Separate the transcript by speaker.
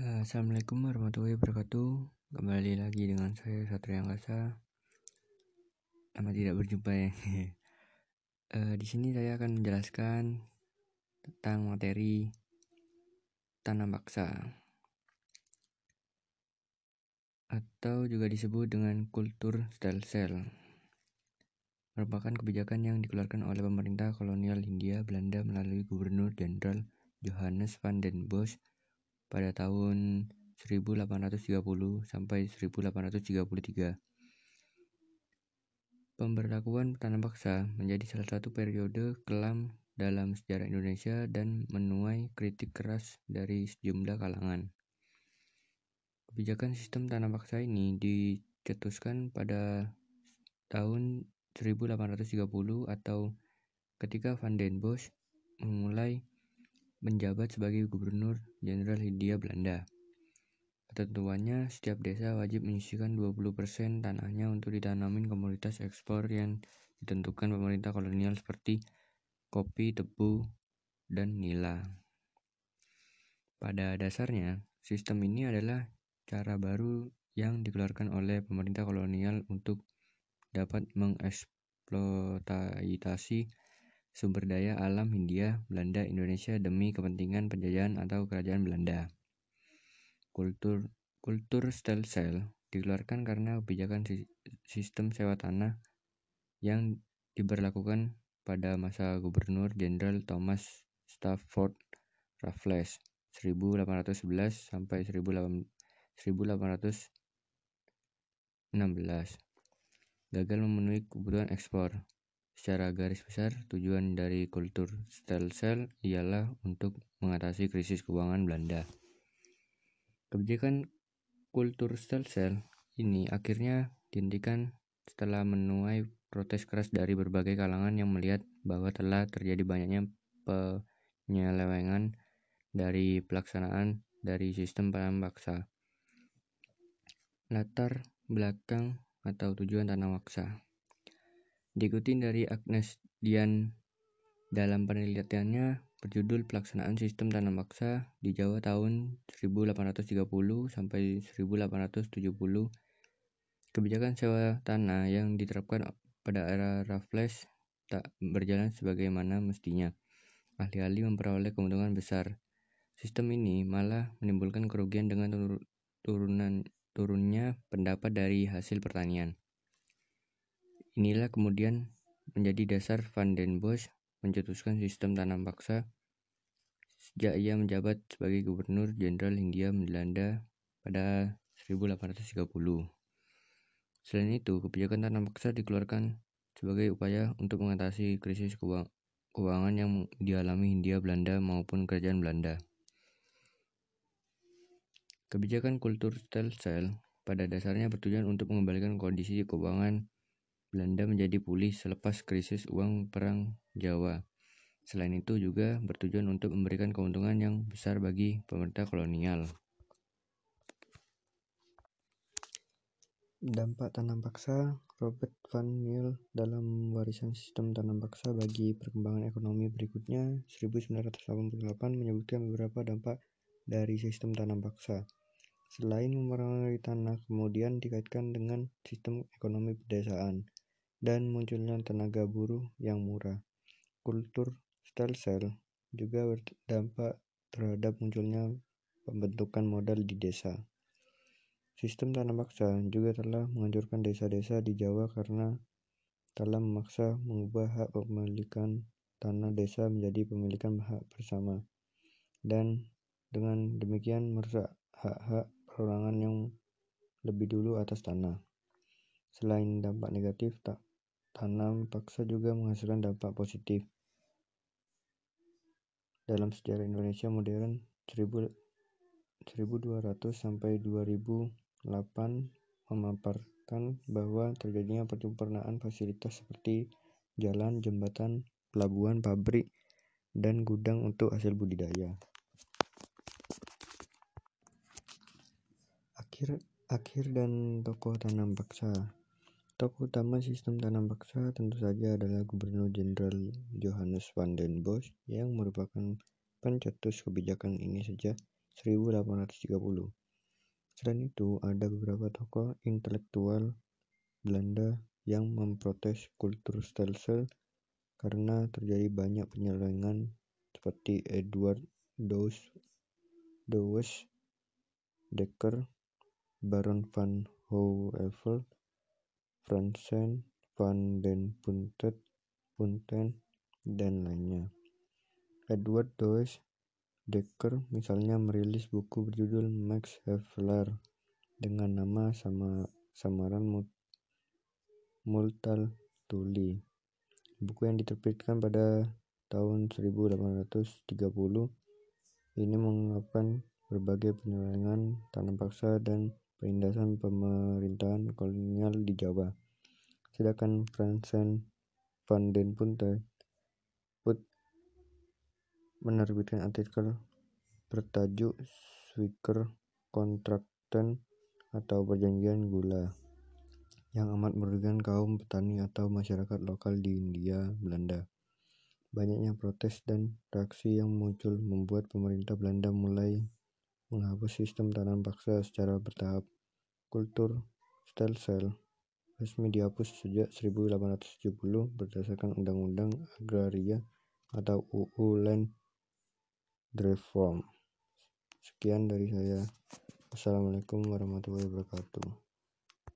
Speaker 1: Assalamualaikum warahmatullahi wabarakatuh. Kembali lagi dengan saya Satria Angkasa. Lama tidak berjumpa ya. uh, di sini saya akan menjelaskan tentang materi tanam paksa atau juga disebut dengan kultur stem cell merupakan kebijakan yang dikeluarkan oleh pemerintah kolonial Hindia Belanda melalui Gubernur Jenderal Johannes van den Bosch pada tahun 1830 sampai 1833. Pemberlakuan tanam paksa menjadi salah satu periode kelam dalam sejarah Indonesia dan menuai kritik keras dari sejumlah kalangan. Kebijakan sistem tanam paksa ini dicetuskan pada tahun 1830 atau ketika Van den Bosch memulai menjabat sebagai Gubernur Jenderal Hindia Belanda. Ketentuannya, setiap desa wajib menyisihkan 20% tanahnya untuk ditanamin komoditas ekspor yang ditentukan pemerintah kolonial seperti kopi, tebu, dan nila. Pada dasarnya, sistem ini adalah cara baru yang dikeluarkan oleh pemerintah kolonial untuk dapat mengeksploitasi sumber daya alam Hindia, Belanda, Indonesia demi kepentingan penjajahan atau kerajaan Belanda. Kultur kultur stem cell dikeluarkan karena kebijakan sistem sewa tanah yang diberlakukan pada masa Gubernur Jenderal Thomas Stafford Raffles 1811 sampai 1816 gagal memenuhi kebutuhan ekspor Secara garis besar, tujuan dari kultur stem cell ialah untuk mengatasi krisis keuangan Belanda. Kebijakan kultur stem cell ini akhirnya dihentikan setelah menuai protes keras dari berbagai kalangan yang melihat bahwa telah terjadi banyaknya penyelewengan dari pelaksanaan dari sistem tanam paksa. Latar belakang atau tujuan tanam paksa. Diikuti dari Agnes Dian dalam penelitiannya berjudul Pelaksanaan Sistem Tanam Paksa di Jawa tahun 1830 sampai 1870. Kebijakan sewa tanah yang diterapkan pada era Raffles tak berjalan sebagaimana mestinya. Ahli-ahli memperoleh keuntungan besar. Sistem ini malah menimbulkan kerugian dengan turunan turunnya pendapat dari hasil pertanian. Inilah kemudian menjadi dasar Van den Bosch mencetuskan sistem tanam paksa sejak ia menjabat sebagai Gubernur Jenderal Hindia Belanda pada 1830. Selain itu, kebijakan tanam paksa dikeluarkan sebagai upaya untuk mengatasi krisis keuangan yang dialami Hindia Belanda maupun kerajaan Belanda. Kebijakan kultur stem cell pada dasarnya bertujuan untuk mengembalikan kondisi keuangan Belanda menjadi pulih selepas krisis uang Perang Jawa. Selain itu juga bertujuan untuk memberikan keuntungan yang besar bagi pemerintah kolonial. Dampak tanam paksa Robert Van Niel dalam warisan sistem tanam paksa bagi perkembangan ekonomi berikutnya 1988 menyebutkan beberapa dampak dari sistem tanam paksa. Selain memerangi tanah, kemudian dikaitkan dengan sistem ekonomi pedesaan dan munculnya tenaga buruh yang murah. Kultur stem cell juga berdampak terhadap munculnya pembentukan modal di desa. Sistem tanam paksa juga telah menghancurkan desa-desa di Jawa karena telah memaksa mengubah hak pemilikan tanah desa menjadi pemilikan hak bersama dan dengan demikian merusak hak-hak perorangan yang lebih dulu atas tanah. Selain dampak negatif, tak Tanam paksa juga menghasilkan dampak positif. Dalam sejarah Indonesia modern 1200 sampai 2008 memaparkan bahwa terjadinya penyempurnaan fasilitas seperti jalan, jembatan, pelabuhan, pabrik, dan gudang untuk hasil budidaya. Akhir akhir dan tokoh tanam paksa Tokoh utama sistem tanam paksa tentu saja adalah Gubernur Jenderal Johannes van den Bosch yang merupakan pencetus kebijakan ini sejak 1830. Selain itu, ada beberapa tokoh intelektual Belanda yang memprotes kultur stelsel karena terjadi banyak penyelewengan seperti Edward Douwes Dekker, Baron van Houwelvel, Fransen van den Putten, dan lainnya. Edward Douwes Dekker misalnya merilis buku berjudul Max Havelaar dengan nama sama samaran Multatuli. Buku yang diterbitkan pada tahun 1830 ini mengungkapkan berbagai penyelewengan tanam paksa dan penindasan pemerintahan kolonial di Jawa. Sedangkan Fransen van den Putten menerbitkan artikel bertajuk Swicker Kontrakten atau Perjanjian Gula yang amat merugikan kaum petani atau masyarakat lokal di Hindia Belanda. Banyaknya protes dan reaksi yang muncul membuat pemerintah Belanda mulai menghapus sistem tanam paksa secara bertahap. Kultur stelsel resmi dihapus sejak 1870 berdasarkan Undang-Undang Agraria atau UU Land Reform. Sekian dari saya. Assalamualaikum warahmatullahi wabarakatuh.